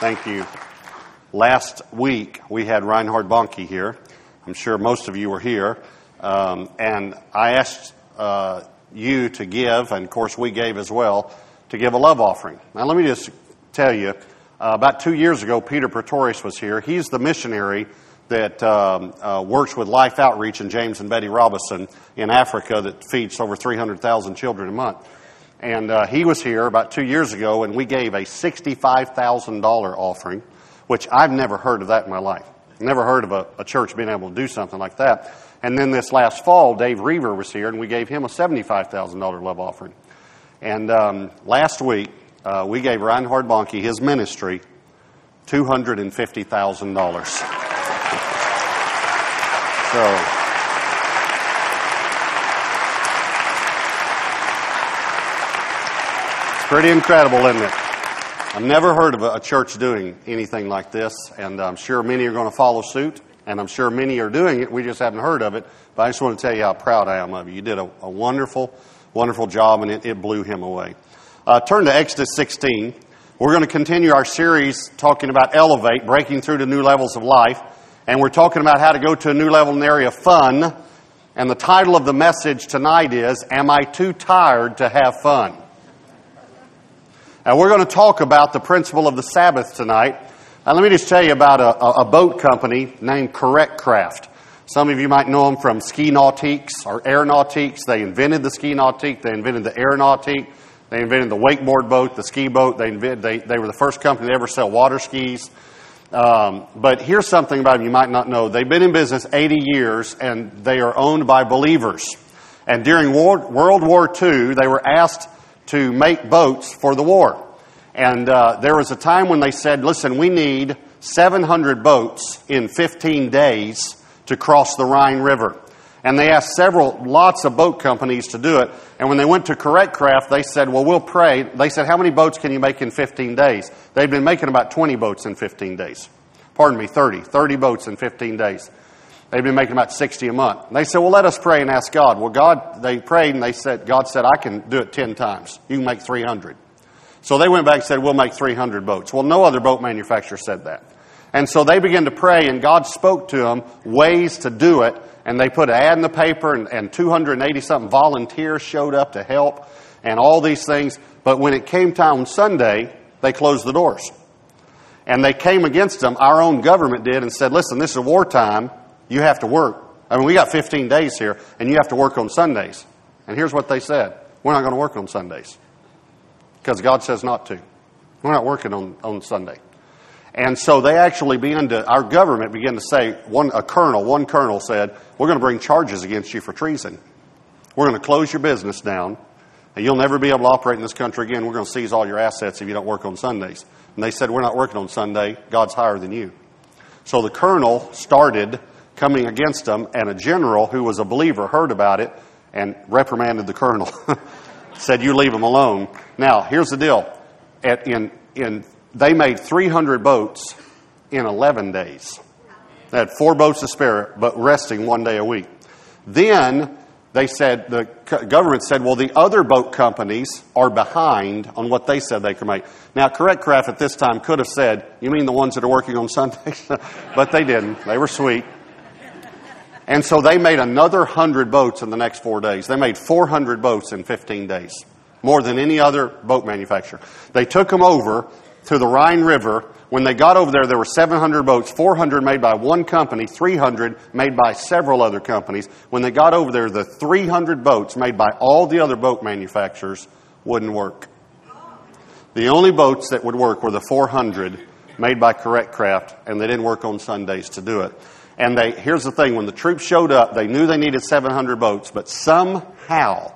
Thank you. Last week we had Reinhard Bonnke here. I'm sure most of you were here. Um, and I asked uh, you to give, and of course we gave as well, to give a love offering. Now let me just tell you, uh, about two years ago, Peter Pretorius was here. He's the missionary that um, uh, works with Life Outreach and James and Betty Robison in Africa that feeds over 300,000 children a month. And uh, he was here about two years ago, and we gave a $65,000 offering, which I've never heard of that in my life. Never heard of a, a, church being able to do something like that. And then this last fall, Dave Roever was here, and we gave him a $75,000 love offering. And um, last week, uh, we gave Reinhard Bonnke, his ministry, $250,000. So. Pretty incredible, isn't it? I've never heard of a church doing anything like this, and I'm sure many are going to follow suit, and I'm sure many are doing it. We just haven't heard of it. But I just want to tell you how proud I am of you. You did a, a wonderful, wonderful job, and it, it blew him away. Uh, turn to Exodus 16. We're going to continue our series talking about elevate, breaking through to new levels of life, and we're talking about how to go to a new level in the area of fun. And the title of the message tonight is Am I Too Tired to Have Fun? Now, we're going to talk about the principle of the Sabbath tonight. Now, let me just tell you about a, a boat company named Correct Craft. Some of you might know them from Ski Nautiques or Air Nautiques. They invented the Ski Nautique, they invented the Air Nautique, they invented the wakeboard boat, the ski boat. They, invented, they, they were the first company to ever sell water skis. Um, but here's something about them you might not know. They've been in business 80 years and they are owned by believers. And during World War II, they were asked to make boats for the war. And uh, there was a time when they said, listen, we need 700 boats in 15 days to cross the Rhine River. And they asked several, lots of boat companies to do it. And when they went to Correct Craft, they said, well, we'll pray. They said, how many boats can you make in 15 days? They've been making about 20 boats in 15 days. Pardon me, 30. 30 boats in 15 days. They've been making about 60 a month. They said, well, let us pray and ask God. Well, God, they prayed and they said, God said, I can do it 10 times. You can make 300. So they went back and said, we'll make 300 boats. Well, no other boat manufacturer said that. And so they began to pray and God spoke to them ways to do it. And they put an ad in the paper and, and 280 something volunteers showed up to help and all these things. But when it came time on Sunday, they closed the doors. And they came against them. Our own government did and said, listen, this is wartime. You have to work. I mean, we got 15 days here, and you have to work on Sundays. And here's what they said We're not going to work on Sundays because God says not to. We're not working on, on Sunday. And so they actually began to, our government began to say, one, a colonel, one colonel said, We're going to bring charges against you for treason. We're going to close your business down, and you'll never be able to operate in this country again. We're going to seize all your assets if you don't work on Sundays. And they said, We're not working on Sunday. God's higher than you. So the colonel started coming against them, and a general who was a believer heard about it and reprimanded the colonel. Said, You leave them alone. Now, here's the deal. At, in, in, they made 300 boats in 11 days. They had four boats to spare, but resting one day a week. Then they said, the government said, well, the other boat companies are behind on what they said they could make. Now, Correct Craft at this time could have said, you mean the ones that are working on Sundays? but they didn't. They were sweet. And so they made another 100 boats in the next four days. They made 400 boats in 15 days, more than any other boat manufacturer. They took them over to the Rhine River. When they got over there, there were 700 boats, 400 made by one company, 300 made by several other companies. When they got over there, the 300 boats made by all the other boat manufacturers wouldn't work. The only boats that would work were the 400 made by Correct Craft, and they didn't work on Sundays to do it. And they, here's the thing when the troops showed up, they knew they needed 700 boats, but somehow,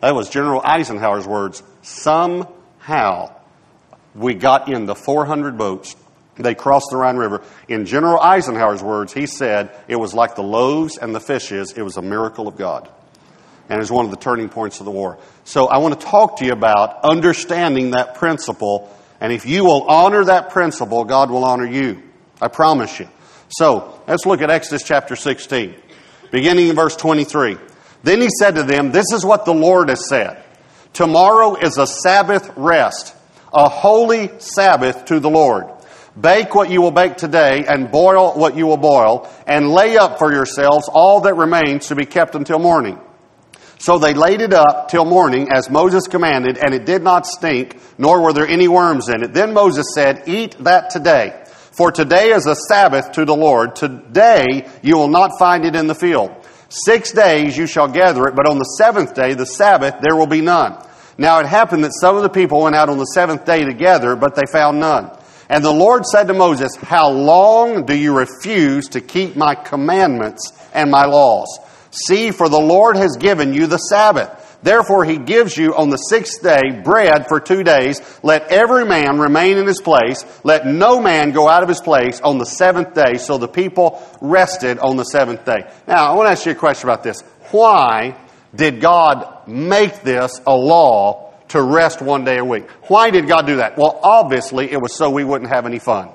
that was General Eisenhower's words, somehow we got in the 400 boats. They crossed the Rhine River. In General Eisenhower's words, he said it was like the loaves and the fishes, it was a miracle of God. And it was one of the turning points of the war. So I want to talk to you about understanding that principle. And if you will honor that principle, God will honor you. I promise you. So, let's look at Exodus chapter 16, beginning in verse 23. Then he said to them, This is what the Lord has said. Tomorrow is a Sabbath rest, a holy Sabbath to the Lord. Bake what you will bake today, and boil what you will boil, and lay up for yourselves all that remains to be kept until morning. So they laid it up till morning, as Moses commanded, and it did not stink, nor were there any worms in it. Then Moses said, Eat that today. For today is a Sabbath to the Lord. Today you will not find it in the field. Six days you shall gather it, but on the seventh day, the Sabbath, there will be none. Now it happened that some of the people went out on the seventh day to gather, but they found none. And the Lord said to Moses, How long do you refuse to keep my commandments and my laws? See, for the Lord has given you the Sabbath. Therefore, he gives you on the sixth day bread for two days. Let every man remain in his place. Let no man go out of his place on the seventh day. So the people rested on the seventh day. Now, I want to ask you a question about this. Why did God make this a law to rest one day a week? Why did God do that? Well, obviously, it was so we wouldn't have any fun.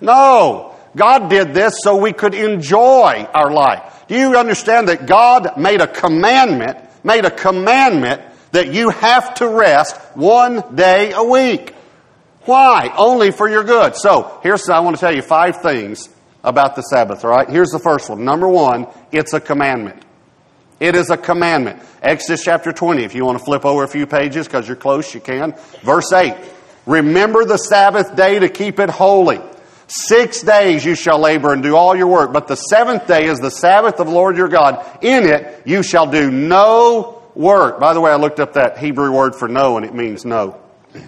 No. God did this so we could enjoy our life. Do you understand that God made a commandment, made a commandment that you have to rest one day a week? Why? Only for your good. So, here's, I want to tell you five things about the Sabbath, all right? Here's the first one. Number one, it's a commandment. It is a commandment. Exodus chapter 20, if you want to flip over a few pages because you're close, you can. Verse 8. Remember the Sabbath day to keep it holy. Six days you shall labor and do all your work, but the seventh day is the Sabbath of the Lord your God. In it you shall do no work. By the way, I looked up that Hebrew word for no, and it means no.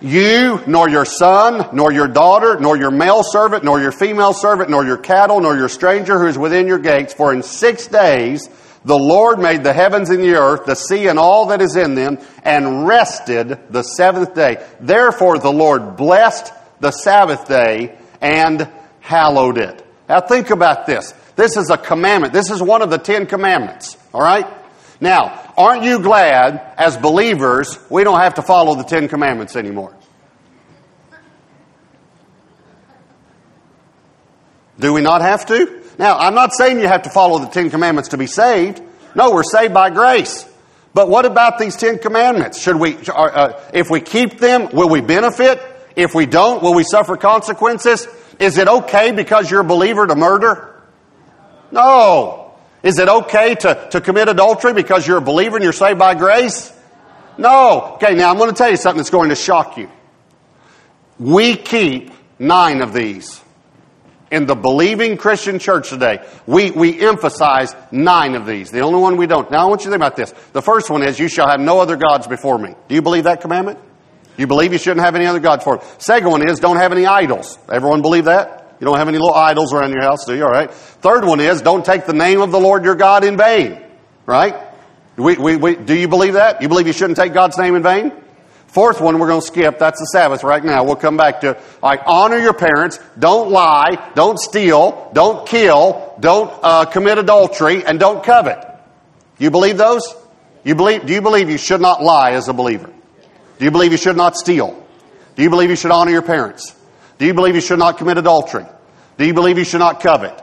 You, nor your son, nor your daughter, nor your male servant, nor your female servant, nor your cattle, nor your stranger who is within your gates, for in six days the Lord made the heavens and the earth, the sea and all that is in them, and rested the seventh day. Therefore the Lord blessed the Sabbath day and hallowed it. Now think about this. This is a commandment. This is one of the Ten Commandments. All right? Now, aren't you glad as believers we don't have to follow the Ten Commandments anymore? Do we not have to? Now, I'm not saying you have to follow the Ten Commandments to be saved. No, we're saved by grace. But what about these Ten Commandments? Should we, uh, if we keep them, will we benefit? If we don't, will we suffer consequences? Is it okay because you're a believer to murder? No. Is it okay to, to commit adultery because you're a believer and you're saved by grace? No. Okay, now I'm going to tell you something that's going to shock you. We keep nine of these. In the believing Christian church today, we, we emphasize nine of these. The only one we don't. Now I want you to think about this. The first one is, you shall have no other gods before me. Do you believe that commandment? You believe you shouldn't have any other gods for it. Second one is don't have any idols. Everyone believe that? You don't have any little idols around your house, do you? All right. Third one is don't take the name of the Lord your God in vain. Right? We, we, we, do you believe that? You believe you shouldn't take God's name in vain? Fourth one we're going to skip. That's the Sabbath right now. We'll come back to like honor your parents. Don't lie. Don't steal. Don't kill. Don't uh, commit adultery, and don't covet. You believe those? You believe? Do you believe you should not lie as a believer? Do you believe you should not steal? Do you believe you should honor your parents? Do you believe you should not commit adultery? Do you believe you should not covet?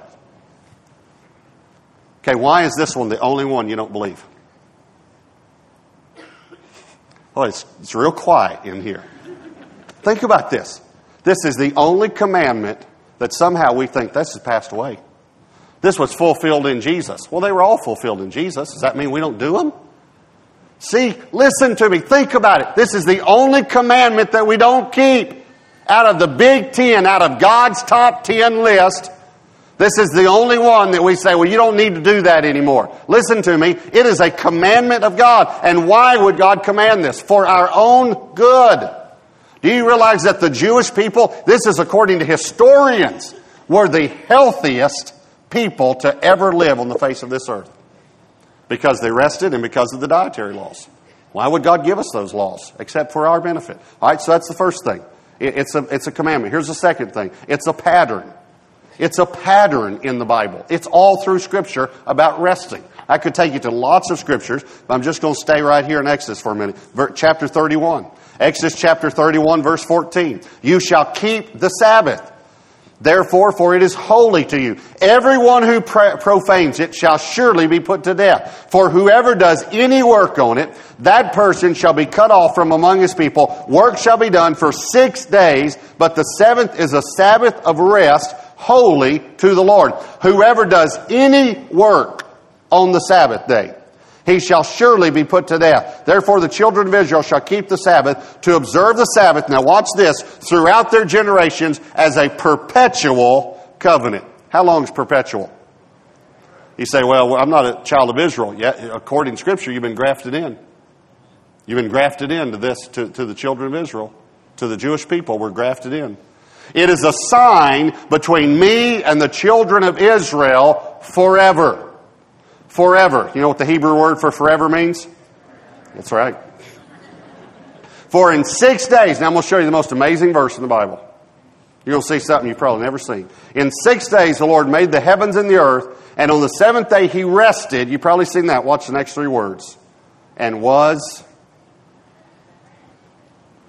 Okay, why is this one the only one you don't believe? Oh, it's, it's real quiet in here. Think about this. This is the only commandment that somehow we think this has passed away. This was fulfilled in Jesus. Well, they were all fulfilled in Jesus. Does that mean we don't do them? See, listen to me. Think about it. This is the only commandment that we don't keep. Out of the big ten, out of God's top ten list, this is the only one that we say, well, you don't need to do that anymore. Listen to me. It is a commandment of God. And why would God command this? For our own good. Do you realize that the Jewish people, this is according to historians, were the healthiest people to ever live on the face of this earth? Because they rested and because of the dietary laws. Why would God give us those laws except for our benefit? All right, so that's the first thing. It's a, it's a commandment. Here's the second thing it's a pattern. It's a pattern in the Bible. It's all through Scripture about resting. I could take you to lots of scriptures, but I'm just going to stay right here in Exodus for a minute. Chapter 31. Exodus chapter 31, verse 14. You shall keep the Sabbath Therefore, for it is holy to you. Everyone who profanes it shall surely be put to death. For whoever does any work on it, that person shall be cut off from among his people. Work shall be done for six days, but the seventh is a Sabbath of rest, holy to the Lord. Whoever does any work on the Sabbath day, he shall surely be put to death. Therefore, the children of Israel shall keep the Sabbath to observe the Sabbath. Now, watch this throughout their generations as a perpetual covenant. How long is perpetual? You say, well, I'm not a child of Israel. Yet, according to Scripture, you've been grafted in. You've been grafted into this, to, to the children of Israel, to the Jewish people. We're grafted in. It is a sign between me and the children of Israel forever forever. You know what the Hebrew word for forever means? That's right. For in six days, now I'm going to show you the most amazing verse in the Bible. You're going to see something you've probably never seen. In six days, the Lord made the heavens and the earth, and on the seventh day, He rested. You've probably seen that. Watch the next three words. And was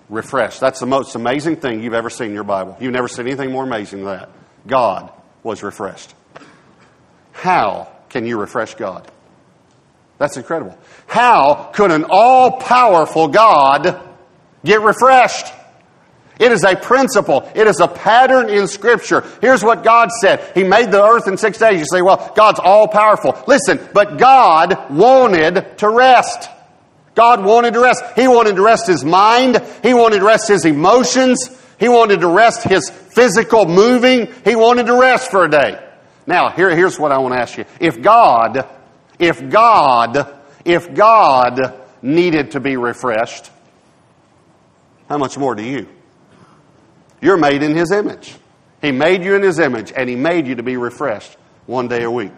refreshed. That's the most amazing thing you've ever seen in your Bible. You've never seen anything more amazing than that. God was refreshed. How can you refresh God? That's incredible. How could an all powerful God get refreshed? It is a principle. It is a pattern in Scripture. Here's what God said. He made the earth in six days. You say, well, God's all powerful. Listen, but God wanted to rest. God wanted to rest. He wanted to rest his mind. He wanted to rest his emotions. He wanted to rest his physical moving. He wanted to rest for a day. Now, here, here's what I want to ask you. If God, if God, if God needed to be refreshed, how much more do you? You're made in His image. He made you in His image, and He made you to be refreshed one day a week.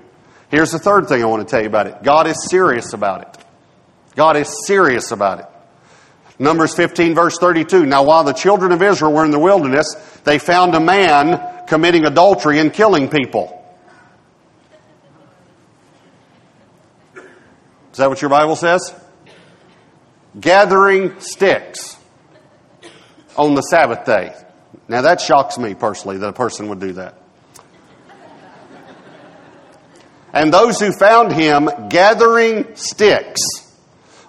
Here's the third thing I want to tell you about it God is serious about it. God is serious about it. Numbers 15, verse 32. Now, while the children of Israel were in the wilderness, they found a man committing adultery and killing people. Is that what your Bible says? Gathering sticks on the Sabbath day. Now that shocks me personally that a person would do that. And those who found him gathering sticks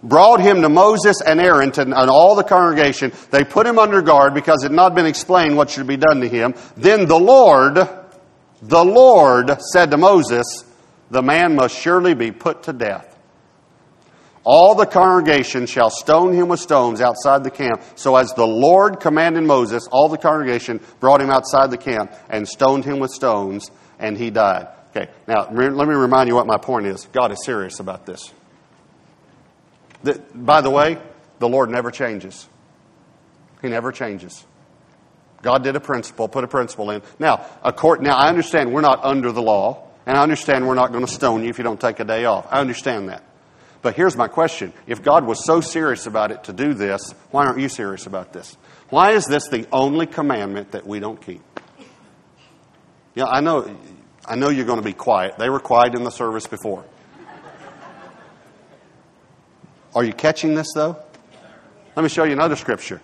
brought him to Moses and Aaron to, and all the congregation. They put him under guard because it had not been explained what should be done to him. Then the Lord, the Lord said to Moses, The man must surely be put to death. All the congregation shall stone him with stones outside the camp. So as the Lord commanded Moses, all the congregation brought him outside the camp and stoned him with stones, and he died. Okay, now let me remind you what my point is. God is serious about this. The, by the way, the Lord never changes. He never changes. God did a principle, put a principle in. Now, a court, now I understand we're not under the law, and I understand we're not going to stone you if you don't take a day off. I understand that. But here's my question. If God was so serious about it to do this, why aren't you serious about this? Why is this the only commandment that we don't keep? Yeah, I know, I know you're going to be quiet. They were quiet in the service before. Are you catching this, though? Let me show you another scripture.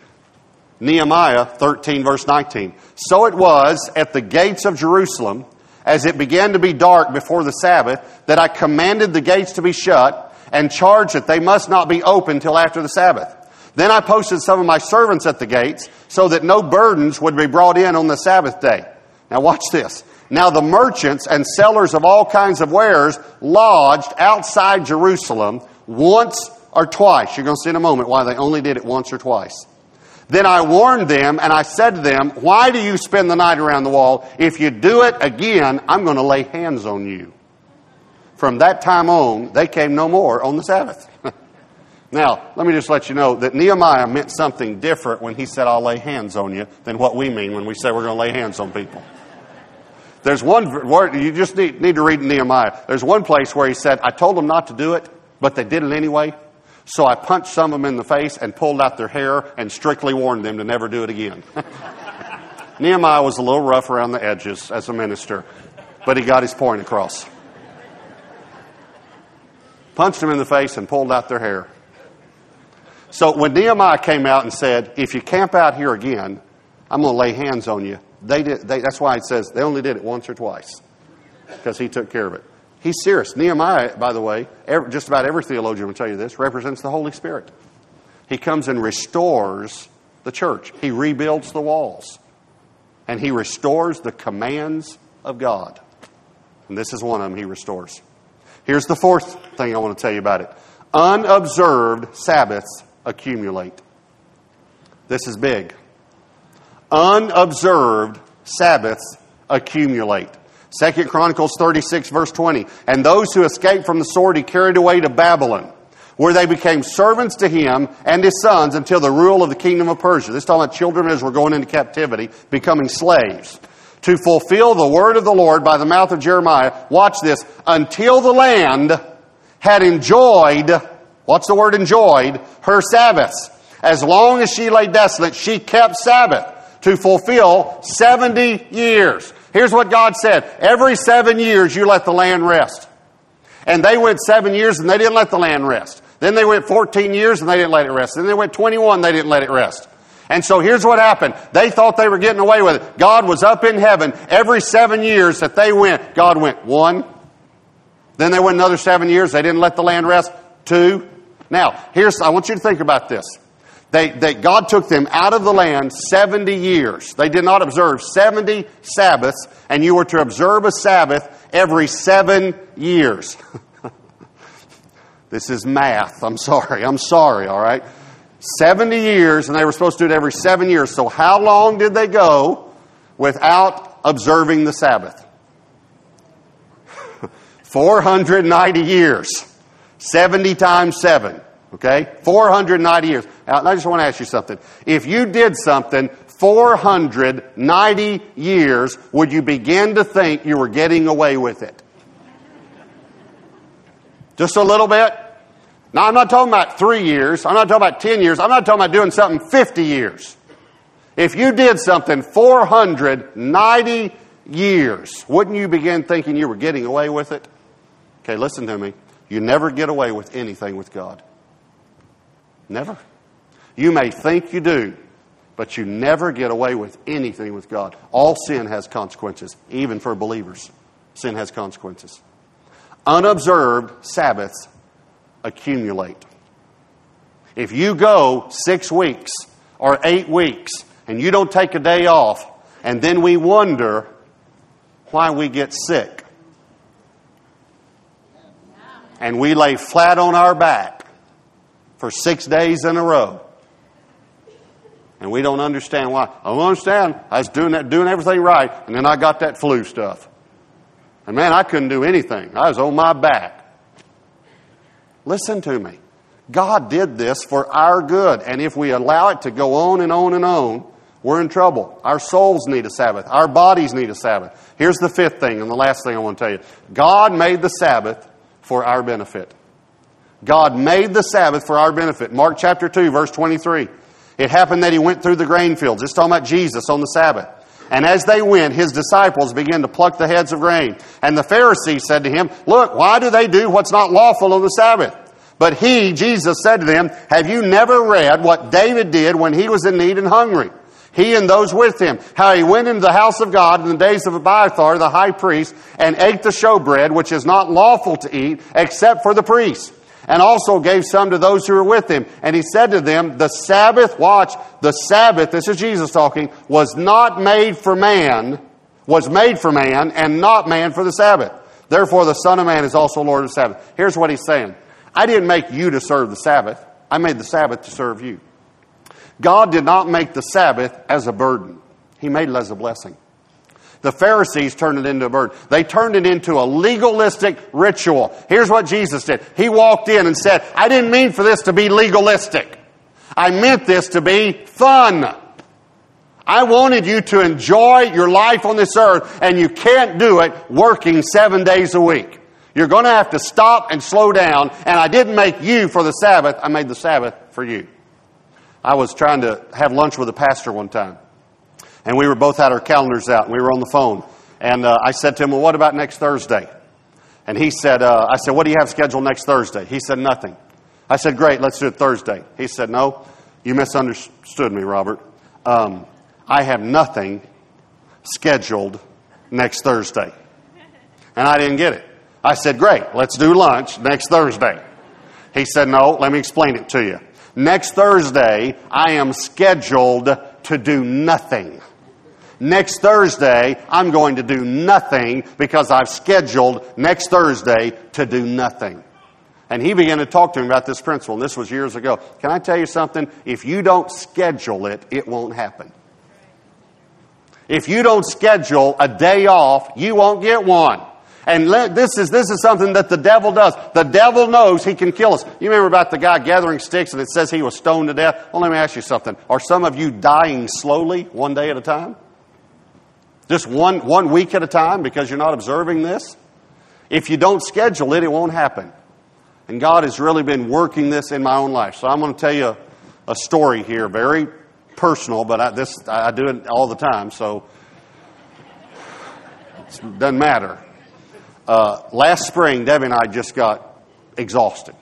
Nehemiah 13, verse 19. So it was at the gates of Jerusalem, as it began to be dark before the Sabbath, that I commanded the gates to be shut and charged that they must not be open till after the Sabbath. Then I posted some of my servants at the gates so that no burdens would be brought in on the Sabbath day. Now watch this. Now the merchants and sellers of all kinds of wares lodged outside Jerusalem once or twice. You're going to see in a moment why they only did it once or twice. Then I warned them and I said to them, Why do you spend the night around the wall? If you do it again, I'm going to lay hands on you. From that time on, they came no more on the Sabbath. now, let me just let you know that Nehemiah meant something different when he said, I'll lay hands on you, than what we mean when we say we're going to lay hands on people. There's one word, you just need, need to read Nehemiah. There's one place where he said, I told them not to do it, but they did it anyway. So I punched some of them in the face and pulled out their hair and strictly warned them to never do it again. Nehemiah was a little rough around the edges as a minister, but he got his point across punched them in the face, and pulled out their hair. So when Nehemiah came out and said, If you camp out here again, I'm going to lay hands on you, They did, they, that's why it says they only did it once or twice because he took care of it. He's serious. Nehemiah, by the way, every, just about every theologian will tell you this, represents the Holy Spirit. He comes and restores the church, he rebuilds the walls, and he restores the commands of God. And this is one of them he restores. Here's the fourth thing I want to tell you about it unobserved Sabbaths accumulate. This is big. Unobserved Sabbaths accumulate. Second Chronicles 36, verse 20. And those who escaped from the sword he carried away to Babylon, where they became servants to him and his sons until the rule of the kingdom of Persia. This is talking about children as we're going into captivity, becoming slaves. To fulfill the word of the Lord by the mouth of Jeremiah, watch this, until the land had enjoyed, what's the word enjoyed? Her Sabbaths. As long as she lay desolate, she kept Sabbath to fulfill 70 years. Here's what God said. Every seven years you let the land rest. And they went seven years and they didn't let the land rest. Then they went 14 years and they didn't let it rest. Then they went 21, they didn't let it rest. And so here's what happened. They thought they were getting away with it. God was up in heaven. Every seven years that they went, God went one. Then they went another seven years. They didn't let the land rest. Two. Now, here's, I want you to think about this. They, they, God took them out of the land 70 years. They did not observe 70 Sabbaths, and you were to observe a Sabbath every seven years. this is math. I'm sorry. I'm sorry, all right? 70 years, and they were supposed to do it every seven years. So, how long did they go without observing the Sabbath? 490 years. 70 times 7. Okay? 490 years. Now, I just want to ask you something. If you did something 490 years, would you begin to think you were getting away with it? Just a little bit? Now, I'm not talking about three years. I'm not talking about 10 years. I'm not talking about doing something 50 years. If you did something 490 years, wouldn't you begin thinking you were getting away with it? Okay, listen to me. You never get away with anything with God. Never. You may think you do, but you never get away with anything with God. All sin has consequences, even for believers. Sin has consequences. Unobserved Sabbaths accumulate. If you go six weeks or eight weeks and you don't take a day off, and then we wonder why we get sick, and we lay flat on our back, for six days in a row. And we don't understand why. I don't understand. I was doing that, doing everything right, and then I got that flu stuff. And man, I couldn't do anything. I was on my back. Listen to me. God did this for our good. And if we allow it to go on and on and on, we're in trouble. Our souls need a Sabbath. Our bodies need a Sabbath. Here's the fifth thing and the last thing I want to tell you. God made the Sabbath for our benefit. God made the Sabbath for our benefit. Mark chapter 2, verse 23. It happened that he went through the grain fields. It's talking about Jesus on the Sabbath. And as they went, his disciples began to pluck the heads of grain. And the Pharisees said to him, Look, why do they do what's not lawful on the Sabbath? But he, Jesus, said to them, Have you never read what David did when he was in need and hungry? He and those with him, how he went into the house of God in the days of Abiathar, the high priest, and ate the showbread, which is not lawful to eat, except for the priests and also gave some to those who were with him. And he said to them, The Sabbath, watch, the Sabbath, this is Jesus talking, was not made for man, was made for man, and not man for the Sabbath. Therefore, the Son of Man is also Lord of the Sabbath. Here's what he's saying I didn't make you to serve the Sabbath, I made the Sabbath to serve you. God did not make the Sabbath as a burden, He made it as a blessing. The Pharisees turned it into a burden. They turned it into a legalistic ritual. Here's what Jesus did. He walked in and said, I didn't mean for this to be legalistic. I meant this to be fun. I wanted you to enjoy your life on this earth, and you can't do it working seven days a week. You're going to have to stop and slow down, and I didn't make you for the Sabbath, I made the Sabbath for you. I was trying to have lunch with a pastor one time. And we were both had our calendars out, and we were on the phone. And uh, I said to him, Well, what about next Thursday? And he said, uh, I said, What do you have scheduled next Thursday? He said, Nothing. I said, Great, let's do it Thursday. He said, No, you misunderstood me, Robert. Um, I have nothing scheduled next Thursday. And I didn't get it. I said, Great, let's do lunch next Thursday. He said, No, let me explain it to you. Next Thursday, I am scheduled to do nothing. Next Thursday, I'm going to do nothing because I've scheduled next Thursday to do nothing. And he began to talk to me about this principle, and this was years ago. Can I tell you something? If you don't schedule it, it won't happen. If you don't schedule a day off, you won't get one. And this is, this is something that the devil does. The devil knows he can kill us. You remember about the guy gathering sticks and it says he was stoned to death? Well, let me ask you something. Are some of you dying slowly, one day at a time? Just one, one week at a time because you're not observing this? If you don't schedule it, it won't happen. And God has really been working this in my own life. So I'm going to tell you a story here, very personal, but I, this, I do it all the time, so it doesn't matter. Uh, last spring, Debbie and I just got exhausted.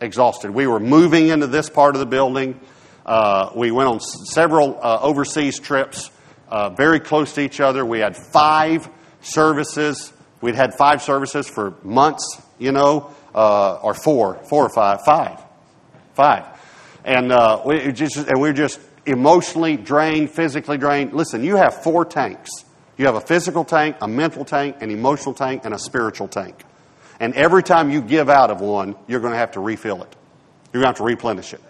Exhausted. We were moving into this part of the building. Uh, we went on several uh, overseas trips, uh, very close to each other. We had five services. We'd had five services for months, you know, uh, or four, four or five, five, five, and uh, we just and we we're just emotionally drained, physically drained. Listen, you have four tanks. You have a physical tank, a mental tank, an emotional tank, and a spiritual tank. And every time you give out of one, you're going to have to refill it. You're going to have to replenish it.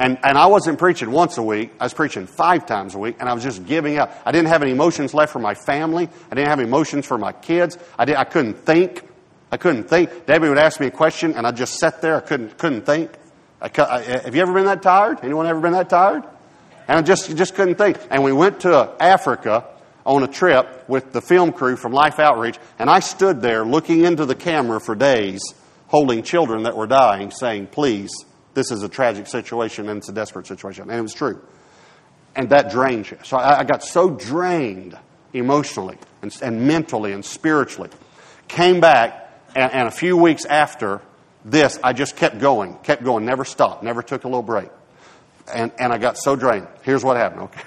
And, and I wasn't preaching once a week. I was preaching five times a week, and I was just giving up. I didn't have any emotions left for my family. I didn't have emotions for my kids. I, did, I couldn't think. I couldn't think. Debbie would ask me a question, and I just sat there. I couldn't, couldn't think. I, I, eh, have you ever been that tired? Anyone ever been that tired? And I just, just couldn't think. And we went to Africa on a trip with the film crew from Life Outreach, and I stood there looking into the camera for days, holding children that were dying, saying, Please, this is a tragic situation and it's a desperate situation. And it was true. And that drained you. So I, I got so drained emotionally and, and, mentally and spiritually. Came back, and, and a few weeks after this, I just kept going, kept going, never stopped, never took a little break. And, and I got so drained. Here's what happened, okay?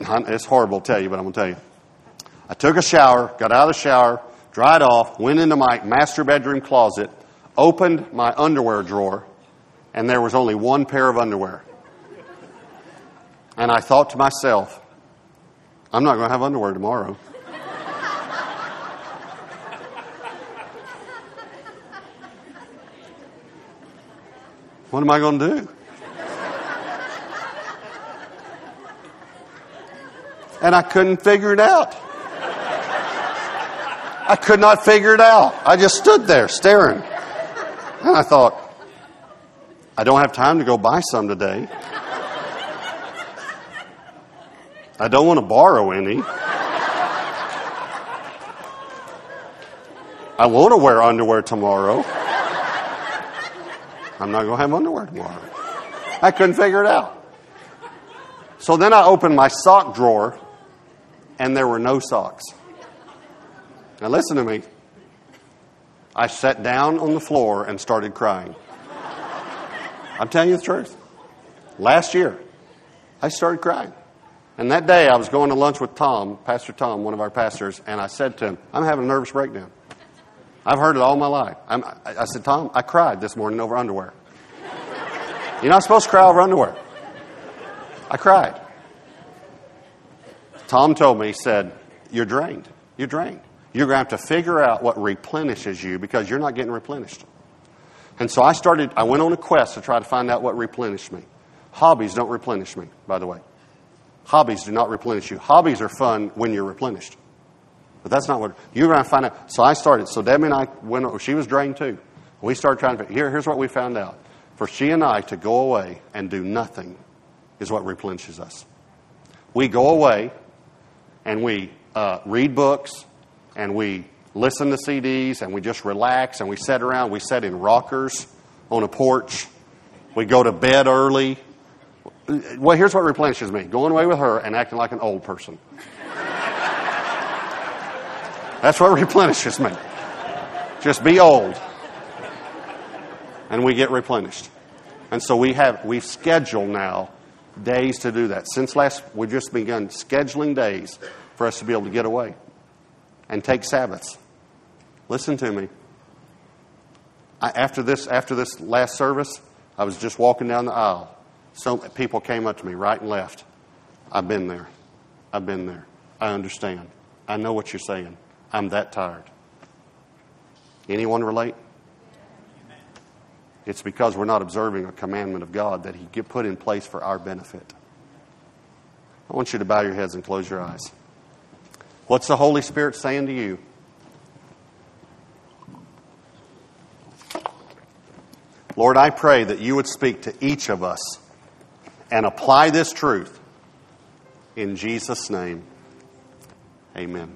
It's horrible to tell you, but I'm going to tell you. I took a shower, got out of the shower, dried off, went into my master bedroom closet, opened my underwear drawer, and there was only one pair of underwear. And I thought to myself, I'm not going to have underwear tomorrow. What am I going to do? And I couldn't figure it out. I could not figure it out. I just stood there staring. And I thought, I don't have time to go buy some today. I don't want to borrow any. I want to wear underwear tomorrow. I'm not going to have underwear tomorrow. I couldn't figure it out. So then I opened my sock drawer and there were no socks. Now, listen to me. I sat down on the floor and started crying. I'm telling you the truth. Last year, I started crying. And that day, I was going to lunch with Tom, Pastor Tom, one of our pastors, and I said to him, I'm having a nervous breakdown. I've heard it all my life. I'm, i said, Tom, I cried this morning over underwear. You're not supposed to cry over underwear. I cried. Tom told me, he said, You're drained. You're drained. You're going to have to figure out what replenishes you because you're not getting replenished. And so I started, I went on a quest to try to find out what replenished me. Hobbies don't replenish me, by the way. Hobbies do not replenish you. Hobbies are fun when you're replenished. But that's not what you're going to find out. So I started. So Debbie and I went, she was drained too. We started trying to, here, here's what we found out. For she and I to go away and do nothing is what replenishes us. We go away and we uh, read books and we listen to CDs and we just relax and we sit around. We sit in rockers on a porch. We go to bed early. Well, here's what replenishes me going away with her and acting like an old person. That's what replenishes me. Just be old. And we get replenished. And so we have, we've scheduled now days to do that. Since last, we've just begun scheduling days for us to be able to get away and take Sabbaths. Listen to me. I, after this, after this last service, I was just walking down the aisle. So people came up to me right and left. I've been there. I've been there. I understand. I know what you're saying. I'm that tired. Anyone relate? It's because we're not observing a commandment of God that He put in place for our benefit. I want you to bow your heads and close your eyes. What's the Holy Spirit saying to you? Lord, I pray that you would speak to each of us and apply this truth. In Jesus' name, amen.